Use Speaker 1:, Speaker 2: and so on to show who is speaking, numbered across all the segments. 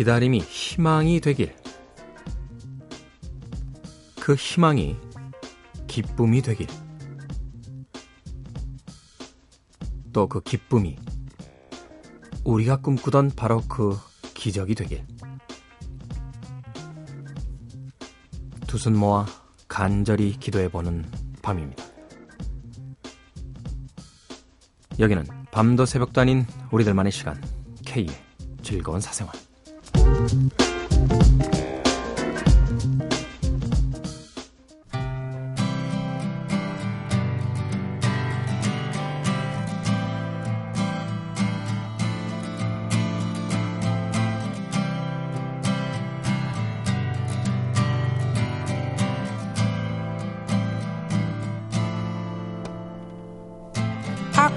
Speaker 1: 기다림이 희망이 되길. 그 희망이 기쁨이 되길. 또 그 기쁨이 우리가 꿈꾸던 바로 그 기적이 되길. 두 손 모아 간절히 기도해보는 밤입니다. 여기는 밤도 새벽도 아닌 우리들만의 시간 K의 즐거운 사생활 I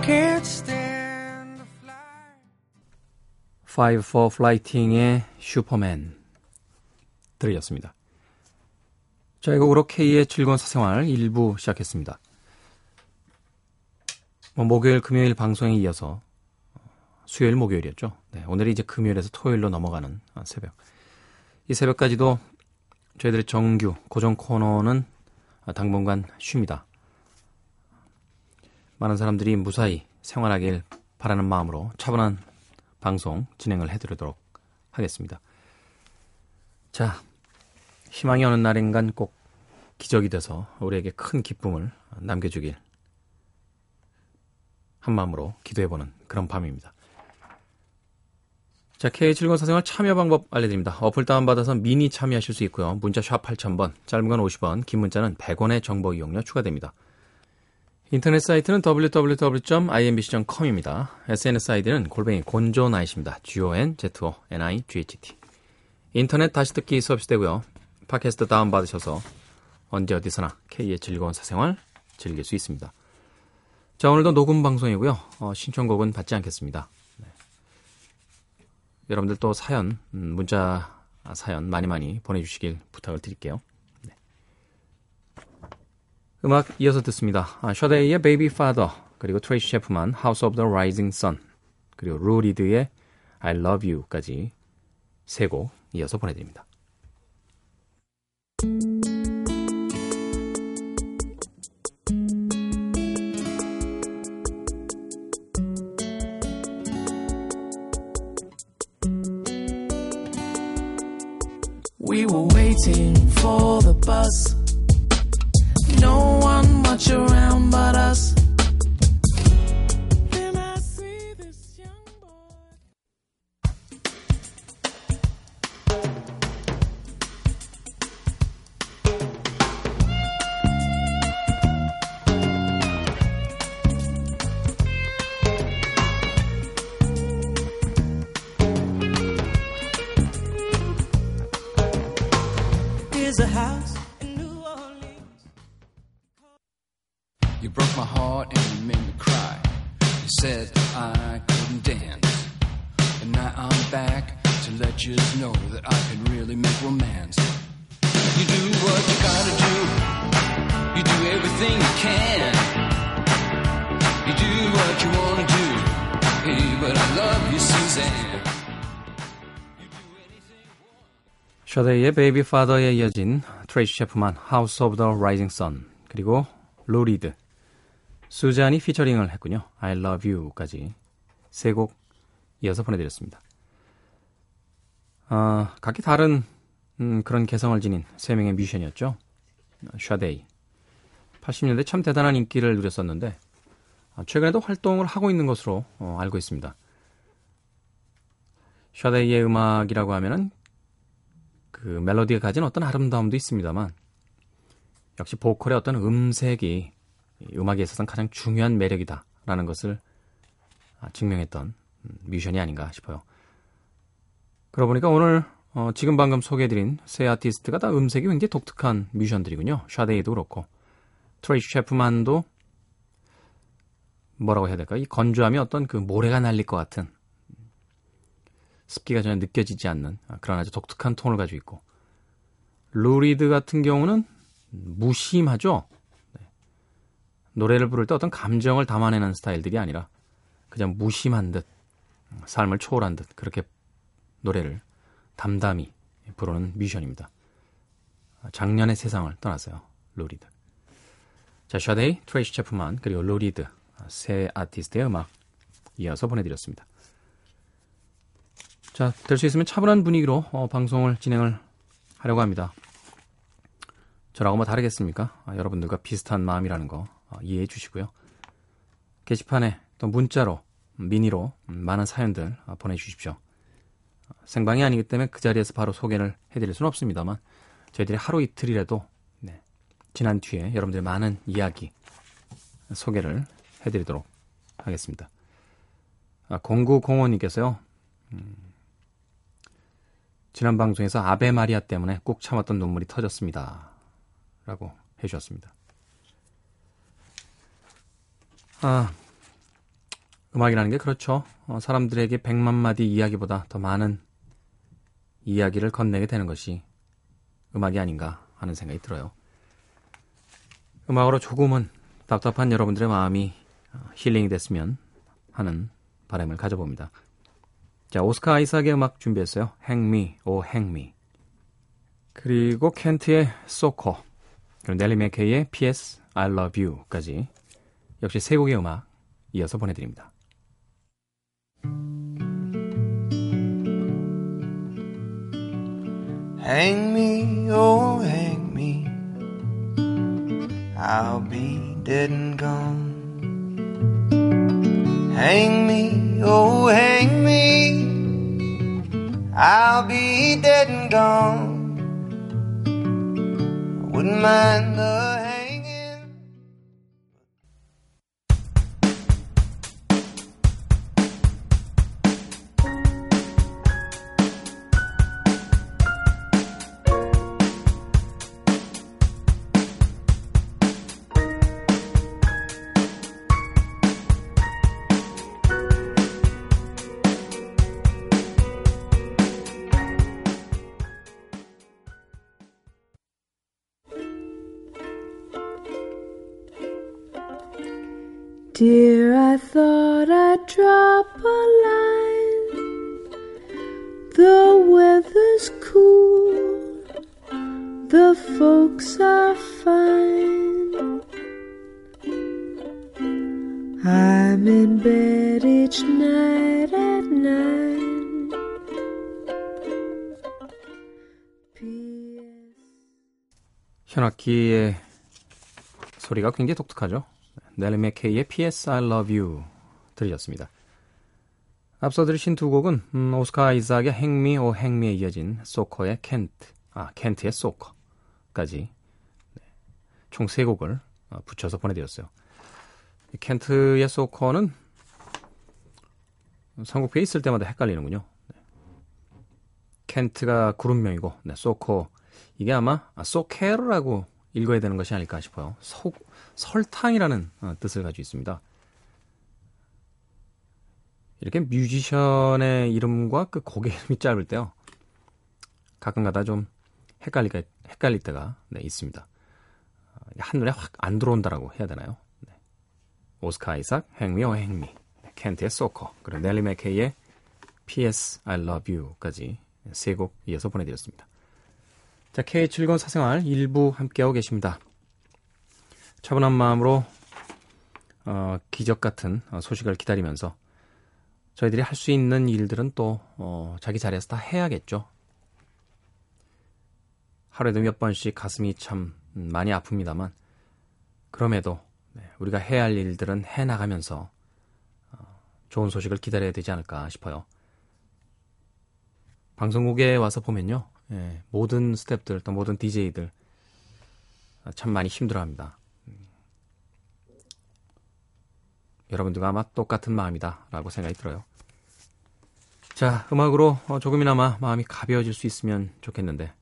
Speaker 1: can't stay. Five for Flighting의 슈퍼맨 들으셨습니다. 자, 이곡으로 K의 즐거운 사생활 1부 시작했습니다. 뭐 목요일, 금요일 방송에 이어서 수요일, 목요일이었죠. 네, 오늘이 이제 금요일에서 토요일로 넘어가는 새벽. 이 새벽까지도 저희들의 정규 고정 코너는 당분간 쉽니다. 많은 사람들이 무사히 생활하길 바라는 마음으로 차분한 방송 진행을 해드리도록 하겠습니다. 자, 희망이 어느 날인간 꼭 기적이 돼서 우리에게 큰 기쁨을 남겨주길 한 마음으로 기도해보는 그런 밤입니다. 자, K 즐거운 사생활 참여 방법 알려드립니다. 어플 다운받아서 미니 참여하실 수 있고요. 문자 샵 8000번, 짧은 건 50원, 긴 문자는 100원의 정보 이용료 추가됩니다. 인터넷 사이트는 www.imbc.com입니다. SNS 아이디는 골뱅이 곤조나잇입니다. G-O-N-Z-O-N-I-G-H-T. 인터넷 다시 듣기 서비스 되고요. 팟캐스트 다운받으셔서 언제 어디서나 K의 즐거운 사생활 즐길 수 있습니다. 자, 오늘도 녹음 방송이고요. 어, 신청곡은 받지 않겠습니다. 네. 여러분들 또 사연, 음, 문자 사연 많이 많이 보내주시길 부탁을 드릴게요. 음악 이어서 듣습니다. 아, 샤데이의 Baby Father, 그리고 트레이시 체프만 House of the Rising Sun, 그리고 루 리드의 I Love You까지 세 곡 이어서 보내드립니다. 샤데이의 Baby Father에 이어진 트레이시 체프만 House of the Rising Sun 그리고 루 리드 수잔이 피처링을 했군요. I Love You까지 세 곡 이어서 보내드렸습니다. 어, 각기 다른 음, 그런 개성을 지닌 세 명의 뮤지션이었죠. 샤데이 80년대 참 대단한 인기를 누렸었는데 아, 최근에도 활동을 하고 있는 것으로 어, 알고 있습니다. 샤데이의 음악이라고 하면은 그 멜로디가 가진 어떤 아름다움도 있습니다만 역시 보컬의 어떤 음색이 음악에 있어서는 가장 중요한 매력이다라는 것을 아, 증명했던 뮤지션이 아닌가 싶어요. 그러고 보니까 오늘 어, 지금 방금 소개해드린 세 아티스트가 다 음색이 굉장히 독특한 뮤지션들이군요. 샤데이도 그렇고 트레이시 체프만도 뭐라고 해야 될까? 이 건조함이 어떤 그 모래가 날릴 것 같은 습기가 전혀 느껴지지 않는 그런 아주 독특한 톤을 가지고 있고 루리드 같은 경우는 무심하죠. 네. 노래를 부를 때 어떤 감정을 담아내는 스타일들이 아니라 그냥 무심한 듯 삶을 초월한 듯 그렇게 노래를 담담히 부르는 뮤지션입니다. 작년의 세상을 떠났어요. 루 리드. 자, 샤데이, 트레이시 체프만, 그리고 루 리드 세 아티스트의 음악 이어서 보내드렸습니다. 자, 될 수 있으면 차분한 분위기로 어, 방송을 진행을 하려고 합니다. 저라고 뭐 다르겠습니까? 아, 여러분들과 비슷한 마음이라는 거 어, 이해해 주시고요. 게시판에 또 문자로, 미니로 많은 사연들 어, 보내주십시오. 생방이 아니기 때문에 그 자리에서 바로 소개를 해드릴 수는 없습니다만 저희들이 하루 이틀이라도 네, 지난 뒤에 여러분들의 많은 이야기 소개를 해드리도록 하겠습니다. 아, 0905님께서요. 음, 지난 방송에서 아베 마리아 때문에 꾹 참았던 눈물이 터졌습니다. 라고 해주셨습니다. 아, 음악이라는 게 그렇죠. 어, 사람들에게 백만 마디 이야기보다 더 많은 이야기를 건네게 되는 것이 음악이 아닌가 하는 생각이 들어요. 음악으로 조금은 답답한 여러분들의 마음이 어, 힐링이 됐으면 하는 바람을 가져봅니다. 자, 오스카 아이삭의 음악 준비했어요. Hang Me, Oh Hang Me. 그리고 켄트의 소코, 그리고 넬리 맥케이의 P.S. I Love You까지 역시 세 곡의 음악 이어서 보내드립니다.
Speaker 2: Hang me, oh hang me. I'll be dead and gone. Hang me, oh hang me. I'll be dead and gone. I wouldn't mind the
Speaker 3: Dear, I thought I'd drop a line. The weather's cool, the folks are fine. I'm in bed each night at nine.
Speaker 1: 현악기의 소리가 굉장히 독특하죠. 넬리 맥케이의 P.S. I Love You 들으셨습니다. 앞서 들으신 두 곡은 음, 오스카 Me or Hang Me에 이어진 소커의 켄트, 아 켄트의 소커까지 네, 총세 곡을 어, 붙여서 보내드렸어요. 이 켄트의 소커는 삼국표에 있을 때마다 헷갈리는군요. 네. 켄트가 그룹명이고 네, 소커 이게 아마 아, 소케르라고 읽어야 되는 것이 아닐까 싶어요. 소, 설탕이라는 어, 뜻을 가지고 있습니다. 이렇게 뮤지션의 이름과 그 곡의 이름이 짧을 때요. 가끔가다 좀 헷갈리가, 헷갈릴 때가 네, 있습니다. 어, 한눈에 확 안 들어온다라고 해야 되나요? 네. 오스카 아이삭, 행미어 행미, 네, 켄트의 소커, 그리고 넬리 맥케이의 P.S. I Love You까지 세 곡 이어서 보내드렸습니다. 자, K 즐거운 사생활 일부 함께하고 계십니다. 차분한 마음으로 어, 기적 같은 어, 소식을 기다리면서 저희들이 할 수 있는 일들은 또 어, 자기 자리에서 다 해야겠죠. 하루에도 몇 번씩 가슴이 참 많이 아픕니다만 그럼에도 네, 우리가 해야 할 일들은 해 나가면서 어, 좋은 소식을 기다려야 되지 않을까 싶어요. 방송국에 와서 보면요. 예, 모든 스탭들 또 모든 DJ들 참 많이 힘들어합니다. 음. 여러분들과 아마 똑같은 마음이다라고 생각이 들어요. 자, 음악으로 어, 조금이나마 마음이 가벼워질 수 있으면 좋겠는데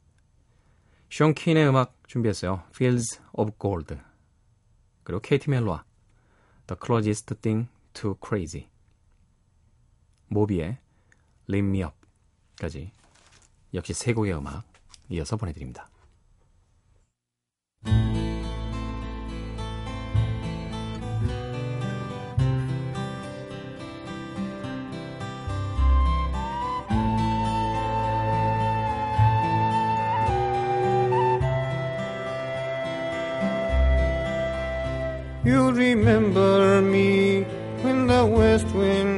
Speaker 1: 숀 킨의 음악 준비했어요. Fields of Gold 그리고 케이티 멜로와 The Closest Thing to Crazy 모비의 Leave Me Up까지 역시 세 곡의 음악 이어서 보내드립니다.
Speaker 2: You'll remember me when the west wind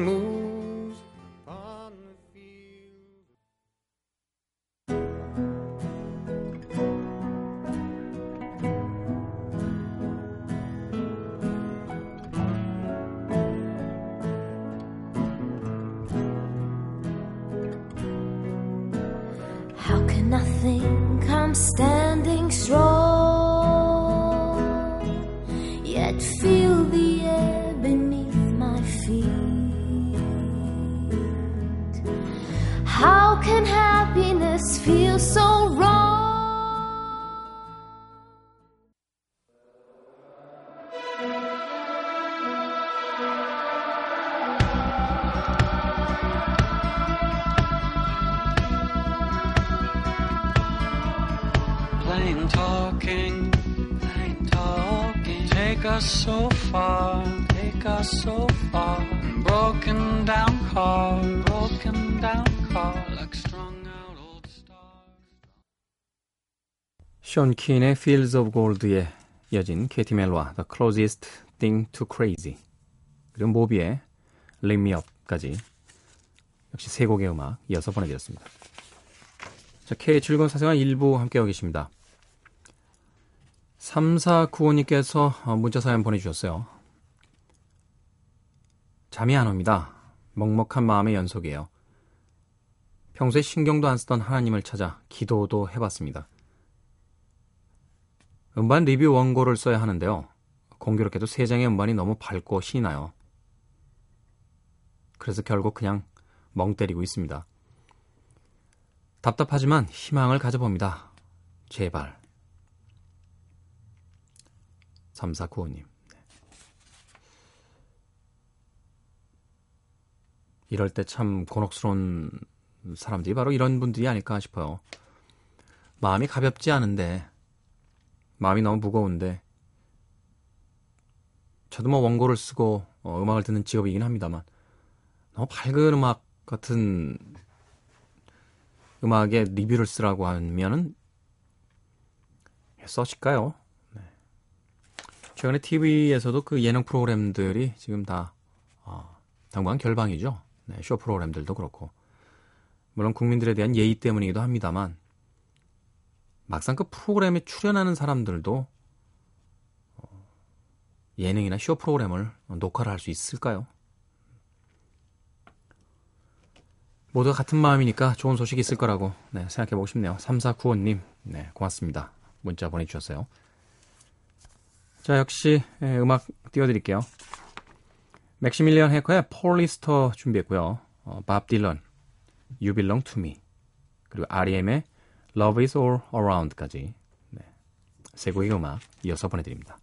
Speaker 4: Take us so far, take us so far. Broken down car, broken down car, like strung out old stars.
Speaker 1: 션 킨의 Fields of Gold에 이어진 케이티 멜로와 The Closest Thing to Crazy 그리고 모비의 Lift Me Up까지 역시 세 곡의 음악 이어서 보내드렸습니다. 자, K7군 사생활 일부 함께하고 계십니다. 3495님께서 어, 문자 사연 보내주셨어요. 잠이 안 옵니다. 먹먹한 마음의 연속이에요. 평소에 신경도 안 쓰던 하나님을 찾아 기도도 해봤습니다. 음반 리뷰 원고를 써야 하는데요. 공교롭게도 세 장의 음반이 너무 밝고 신이 나요. 그래서 결국 그냥 멍 때리고 있습니다. 답답하지만 희망을 가져봅니다. 제발. 3495님. 이럴 때 참 곤혹스러운 사람들이 바로 이런 분들이 아닐까 싶어요. 마음이 가볍지 않은데, 마음이 너무 무거운데, 저도 뭐 원고를 쓰고 어, 음악을 듣는 직업이긴 합니다만, 너무 밝은 음악 같은 음악에 리뷰를 쓰라고 하면은 써실까요? 네. 최근에 TV에서도 그 예능 프로그램들이 지금 다 어, 당분간 결방이죠. 네, 쇼 프로그램들도 그렇고 물론 국민들에 대한 예의 때문이기도 합니다만 막상 그 프로그램에 출연하는 사람들도 어, 예능이나 쇼 프로그램을 녹화를 할 수 있을까요? 모두가 같은 마음이니까 좋은 소식이 있을 거라고 네, 생각해 보고 싶네요. 3495님, 네, 고맙습니다. 문자 보내주셨어요. 자, 역시 예, 음악 띄워드릴게요. 맥시밀리언 해커의 Polyester 준비했고요. 어, 밥 딜런, You Belong to Me, 그리고 R.E.M의 Love is All Around까지 네, 세 곡의 음악 이어서 보내드립니다.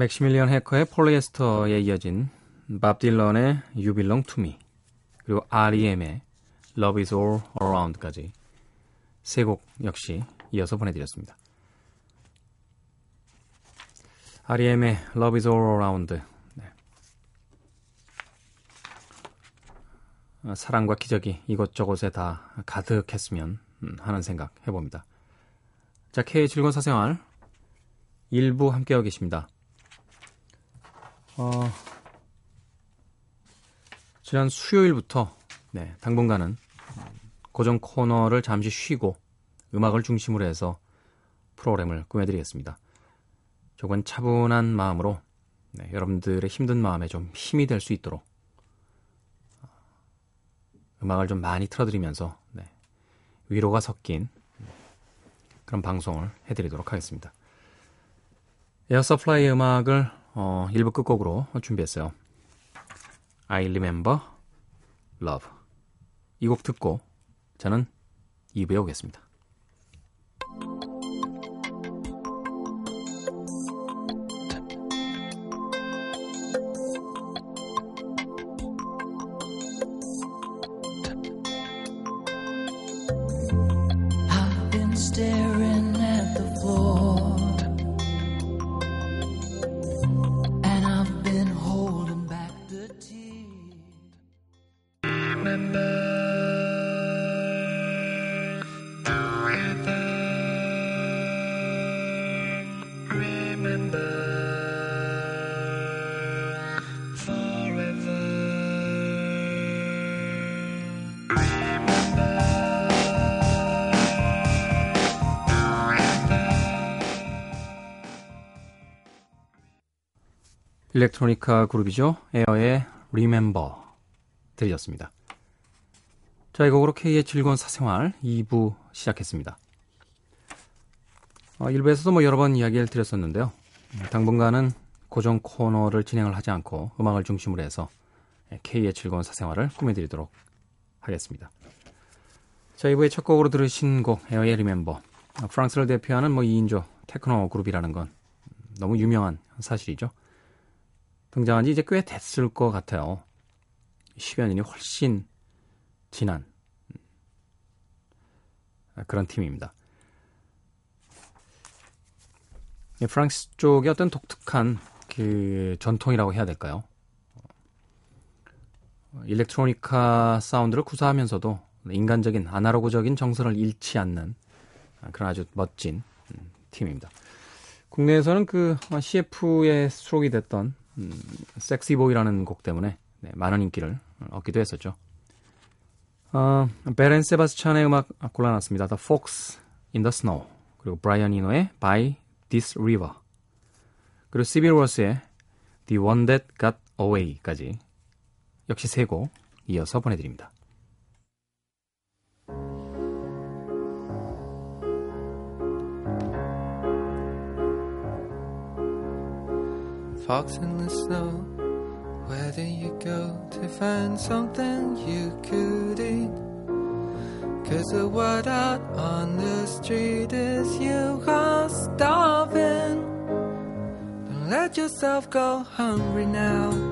Speaker 1: 맥시밀리언 해커의 Polyester에 이어진 밥 딜런의 You Belong to Me 그리고 R.E.M의 Love is All Around까지 세 곡 역시 이어서 보내드렸습니다. R.E.M의 Love is All Around 네. 어, 사랑과 기적이 이곳저곳에 다 가득했으면 음, 하는 생각 해봅니다. 자, K의 즐거운 사생활 일부 함께하고 계십니다. 어, 지난 수요일부터 네, 당분간은 고정 코너를 잠시 쉬고 음악을 중심으로 해서 프로그램을 꾸며드리겠습니다. 조금 차분한 마음으로 네, 여러분들의 힘든 마음에 좀 힘이 될 수 있도록 어, 음악을 좀 많이 틀어드리면서 네, 위로가 섞인 그런 방송을 해드리도록 하겠습니다. 에어서플라이 음악을 어, 1부 끝곡으로 준비했어요. I Remember Love 이 곡 듣고 저는 2부에 오겠습니다. 일렉트로니카 그룹이죠. 에어의 Remember 들으셨습니다. 자, 이 곡으로 K의 즐거운 사생활 2부 시작했습니다. 어, 1부에서도 뭐 여러 번 이야기를 드렸었는데요. 음, 당분간은 고정 코너를 진행을 하지 않고 음악을 중심으로 해서 K의 즐거운 사생활을 꾸며드리도록 하겠습니다. 자, 2부의 첫 곡으로 들으신 곡 에어의 Remember 어, 프랑스를 대표하는 뭐 2인조 테크노 그룹이라는 건 너무 유명한 사실이죠. 등장한 지 이제 꽤 됐을 것 같아요. 10여 년이 훨씬 지난 음, 그런 팀입니다. 이 프랑스 쪽의 어떤 독특한 그 전통이라고 해야 될까요? 어, 일렉트로니카 사운드를 구사하면서도 인간적인 아날로그적인 정서를 잃지 않는 그런 아주 멋진 음, 팀입니다. 국내에서는 그 CF의 수록이 됐던 음, 섹시보이라는 곡 때문에 네, 많은 인기를 얻기도 했었죠. 어, 베렌 세바스찬의 음악 골라놨습니다. The Fox in the Snow 그리고 브라이언 이노의 By This River 그리고 시빌 워스의 The One That Got Away까지 역시 세 곡 이어서 보내드립니다.
Speaker 2: Fox in the snow. Where do you go to find something you could eat? Cause the word out on the street is you are starving. Don't let yourself go hungry now.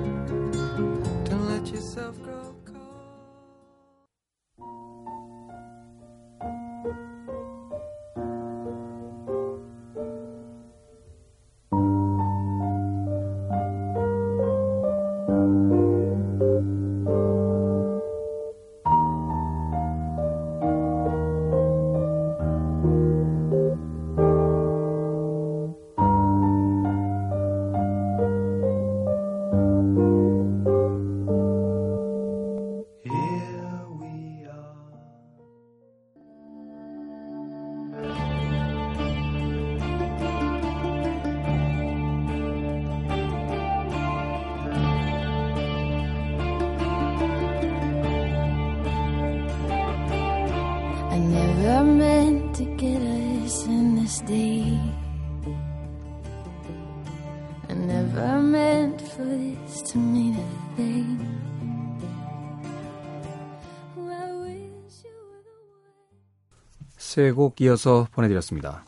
Speaker 1: 세 곡 이어서 보내드렸습니다.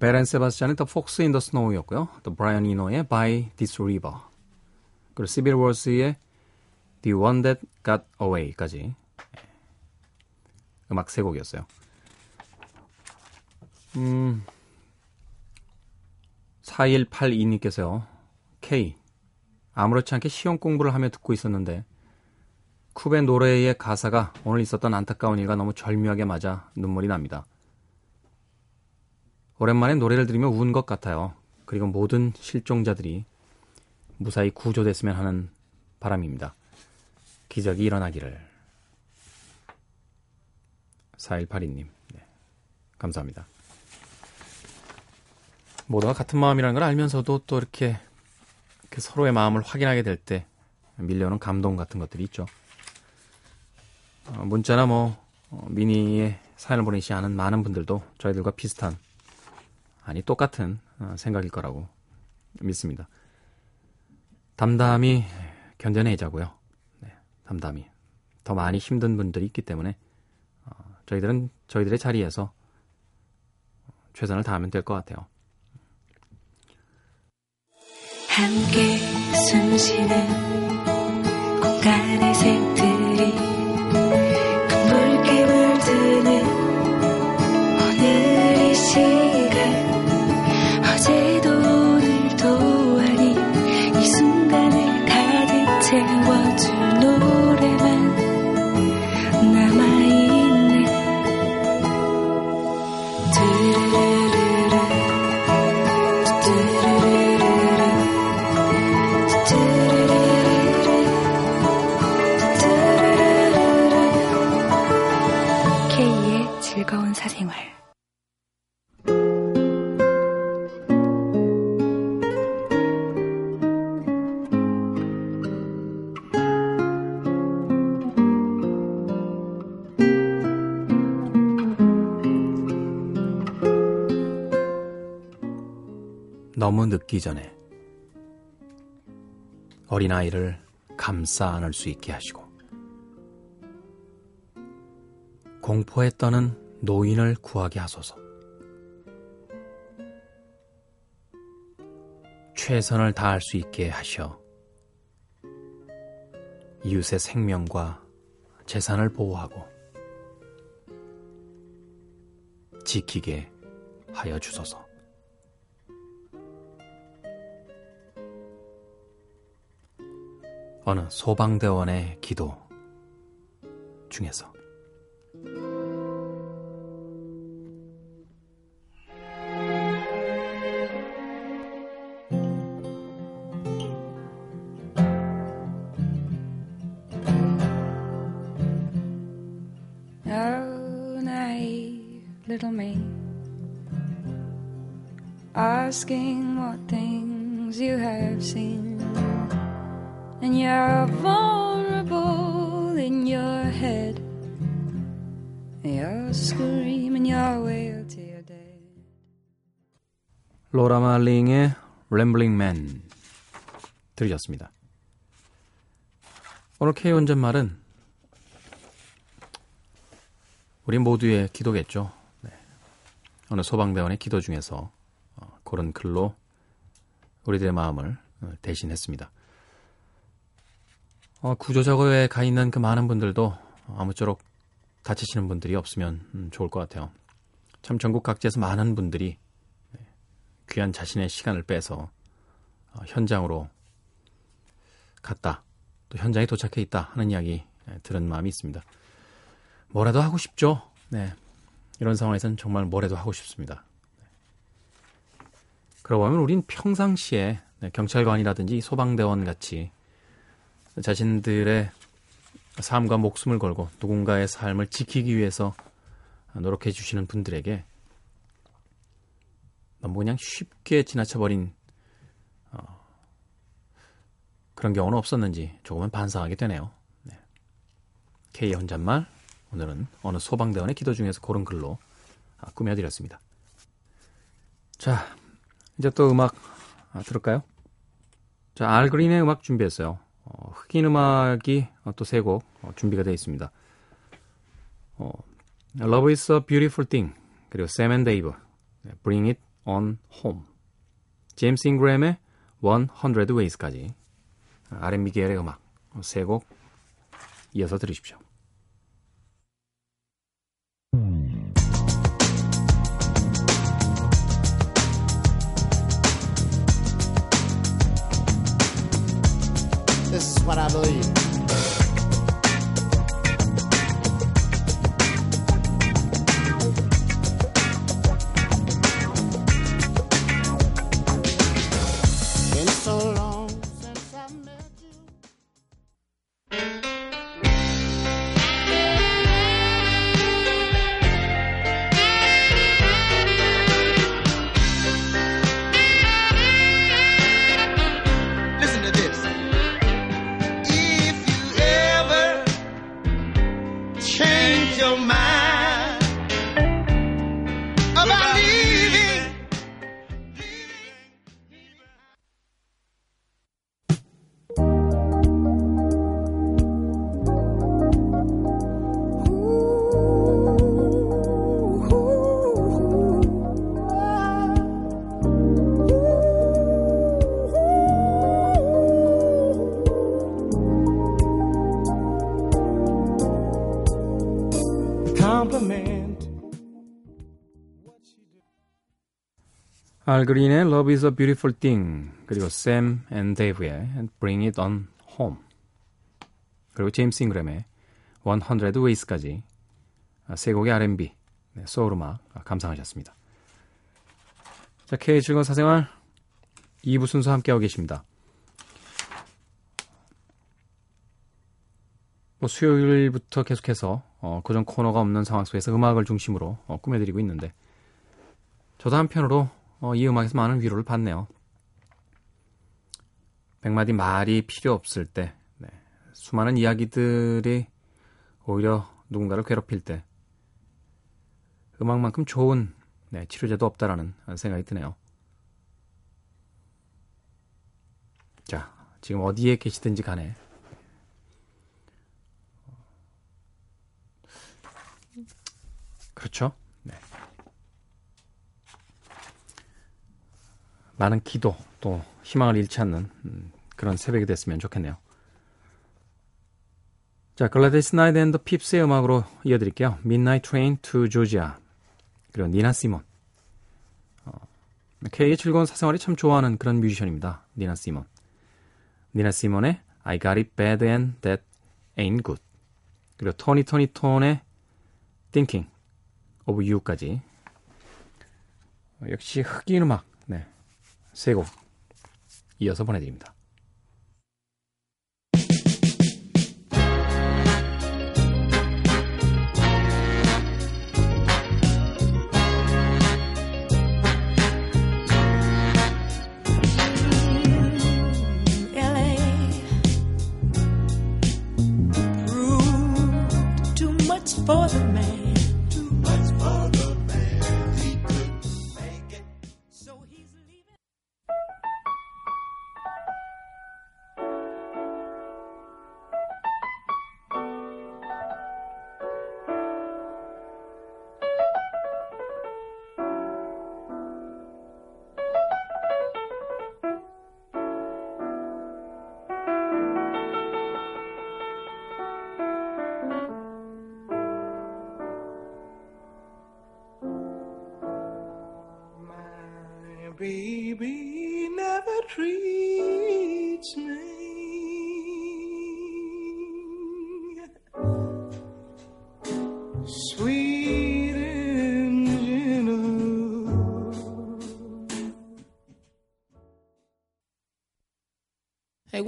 Speaker 1: 베렌 세바스찬의 The Fox in the Snow였고요. 또 브라이언 이노의 By This River 그리고 시빌 월스의 The One That Got Away까지 음악 세 곡이었어요. 음, 4182님께서요. K 아무렇지 않게 시험 공부를 하며 듣고 있었는데 쿱의 노래의 가사가 오늘 있었던 안타까운 일과 너무 절묘하게 맞아 눈물이 납니다. 오랜만에 노래를 들으며 운 것 같아요. 그리고 모든 실종자들이 무사히 구조됐으면 하는 바람입니다. 기적이 일어나기를. 4182님. 네. 감사합니다. 모두가 같은 마음이라는 걸 알면서도 또 이렇게 그 서로의 마음을 확인하게 될 때 밀려오는 감동 같은 것들이 있죠. 어, 문자나 뭐 어, 미니에 사연을 보내시 않은 많은 분들도 저희들과 비슷한 아니 똑같은 어, 생각일 거라고 믿습니다. 담담히 견뎌내자고요. 네, 담담히 더 많이 힘든 분들이 있기 때문에 어, 저희들은 저희들의 자리에서 최선을 다하면 될 것 같아요.
Speaker 5: 함께 숨쉬는 공간의 색들이
Speaker 1: 늦기 전에 어린아이를 감싸 안을 수 있게 하시고 공포에 떠는 노인을 구하게 하소서 최선을 다할 수 있게 하셔 이웃의 생명과 재산을 보호하고 지키게 하여 주소서. 어느 소방대원의 기도 중에서
Speaker 5: Oh, asking you're vulnerable in your head. You're screaming your way to your dead.
Speaker 1: 로라 말링의 램블링 맨 들으셨습니다. 오늘 K 운전말은 우리 모두의 기도겠죠. 네. 어느 소방대원의 기도 중에서 어, 그런 글로 우리들의 마음을 어, 대신했습니다. 어, 구조작업에 가 있는 그 많은 분들도 아무쪼록 다치시는 분들이 없으면 음, 좋을 것 같아요. 참 전국 각지에서 많은 분들이 네, 귀한 자신의 시간을 빼서 어, 현장으로 갔다. 또 현장에 도착해 있다 하는 이야기 예, 들은 마음이 있습니다. 뭐라도 하고 싶죠. 네. 이런 상황에서는 정말 뭐라도 하고 싶습니다. 네. 그러고 보면 우린 평상시에 네, 경찰관이라든지 소방대원 같이 자신들의 삶과 목숨을 걸고 누군가의 삶을 지키기 위해서 노력해 주시는 분들에게 너무 그냥 쉽게 지나쳐버린 어, 그런 경우는 없었는지 조금은 반성하게 되네요. 네. K의 혼잣말 오늘은 어느 소방대원의 기도 중에서 고른 글로 아, 꾸며드렸습니다. 자, 이제 또 음악 아, 들을까요? 자, 알그린의 음악 준비했어요. 어, 흑인 음악이 또 세곡 어, 준비가 되어 있습니다. 어, Love is a Beautiful Thing 그리고 Sam and Dave Bring It On Home 제임스 잉그램의 100 Ways까지 R&B 계열의 음악 세 곡 이어서 들으십시오.
Speaker 6: This is what I believe.
Speaker 1: 알 그린의 Love is a Beautiful Thing 그리고 Sam and Dave의 Bring It On Home 그리고 제임스 잉그램의 100 Ways까지 세 곡의 R&B 네, 소울 음악 감상하셨습니다. 자, K 즐거운 사생활 2부 순서 함께하고 계십니다. 뭐 수요일부터 계속해서 어, 고정 코너가 없는 상황 속에서 음악을 중심으로 어, 꾸며드리고 있는데 저도 한편으로 어, 이 음악에서 많은 위로를 받네요. 백마디 말이 필요 없을 때, 네, 수많은 이야기들이 오히려 누군가를 괴롭힐 때, 음악만큼 좋은 네, 치료제도 없다라는 생각이 드네요. 자, 지금 어디에 계시든지 간에 그렇죠? 네. 많은 기도 또 희망을 잃지 않는 음, 그런 새벽이 됐으면 좋겠네요. 자, 글라디스 나이트 앤 더 핍스의 음악으로 이어드릴게요. Midnight Train to Georgia 그리고 니나 시몬 어, K의 즐거운 사생활이 참 좋아하는 그런 뮤지션입니다. 니나 시몬 니나 시몬의 I Got It Bad and That Ain't Good 그리고 토니 토니 톤의 Thinking of You까지 어, 역시 흑인 음악 네. 세 곡 이어서 보내드립니다.
Speaker 3: For the man.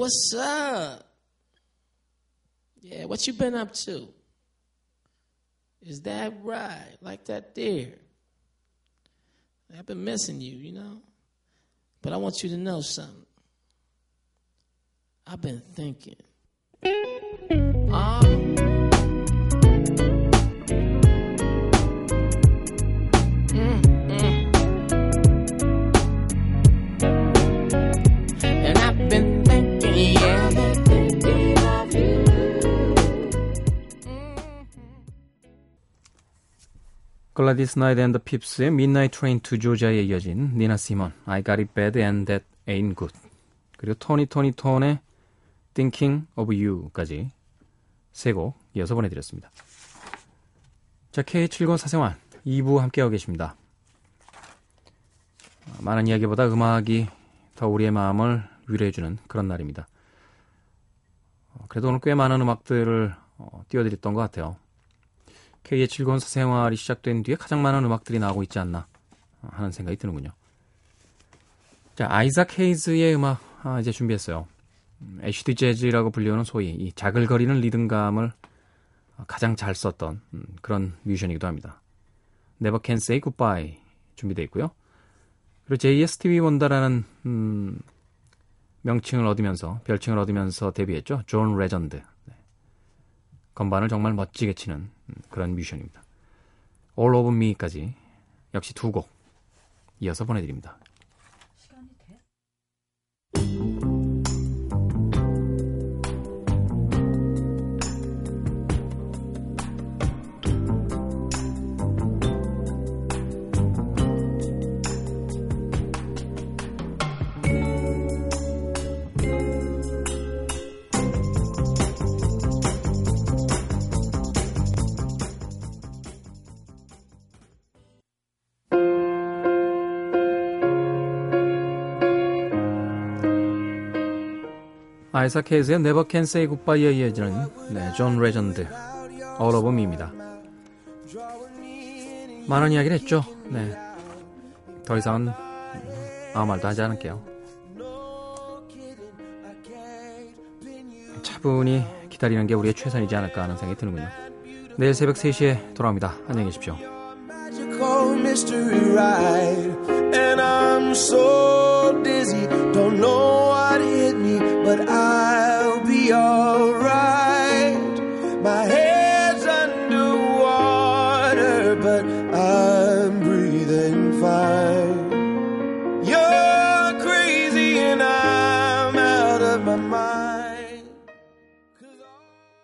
Speaker 7: What's up? Yeah, what you been up to? Is that right? Like that there? I've been missing you, you know? But I want you to know something. I've been thinking. Um,
Speaker 1: 글라디스 나이트 앤 더 핍스의 Midnight Train to Georgia에 이어진 니나 시몬 I Got It Bad and That Ain't Good 그리고 토니 토니 톤의 Thinking of You까지 세 곡 이어서 보내드렸습니다. 자, K의 즐거운 사생활 2부 함께하고 계십니다. 어, 많은 이야기보다 음악이 더 우리의 마음을 위로해주는 그런 날입니다. 어, 그래도 오늘 꽤 많은 음악들을 어, 띄워드렸던 것 같아요. K의 즐거운 사생활이 시작된 뒤에 가장 많은 음악들이 나오고 있지 않나 하는 생각이 드는군요. 자, 아이작 헤이즈의 음악 아, 이제 준비했어요. 음, Acid 재즈라고 불리우는 소위 이 자글거리는 리듬감을 가장 잘 썼던 음, 그런 뮤지션이기도 합니다. Never Can Say Goodbye 준비되어 있고요. 그리고 제2의 스티비 원더라는 음, 명칭을 얻으면서 별칭을 얻으면서 데뷔했죠. 존 레전드. 네. 건반을 정말 멋지게 치는 음, 그런 뮤지션입니다. All Over Me까지 역시 두 곡 이어서 보내드립니다. 아이작 헤이즈의 Never Can Say Goodbye에 이어지는 네, 존 레전드 Me입니다. 많은 이야기를 했죠. 네. 더 이상은 아무 말도 하지 않을게요. 차분히 기다리는 게 우리의 최선이지 않을까 하는 생각이 드는군요. 내일 새벽 3시에 돌아옵니다. 안녕히 계십시오.
Speaker 8: mystery ride. And I'm so dizzy, don't know But I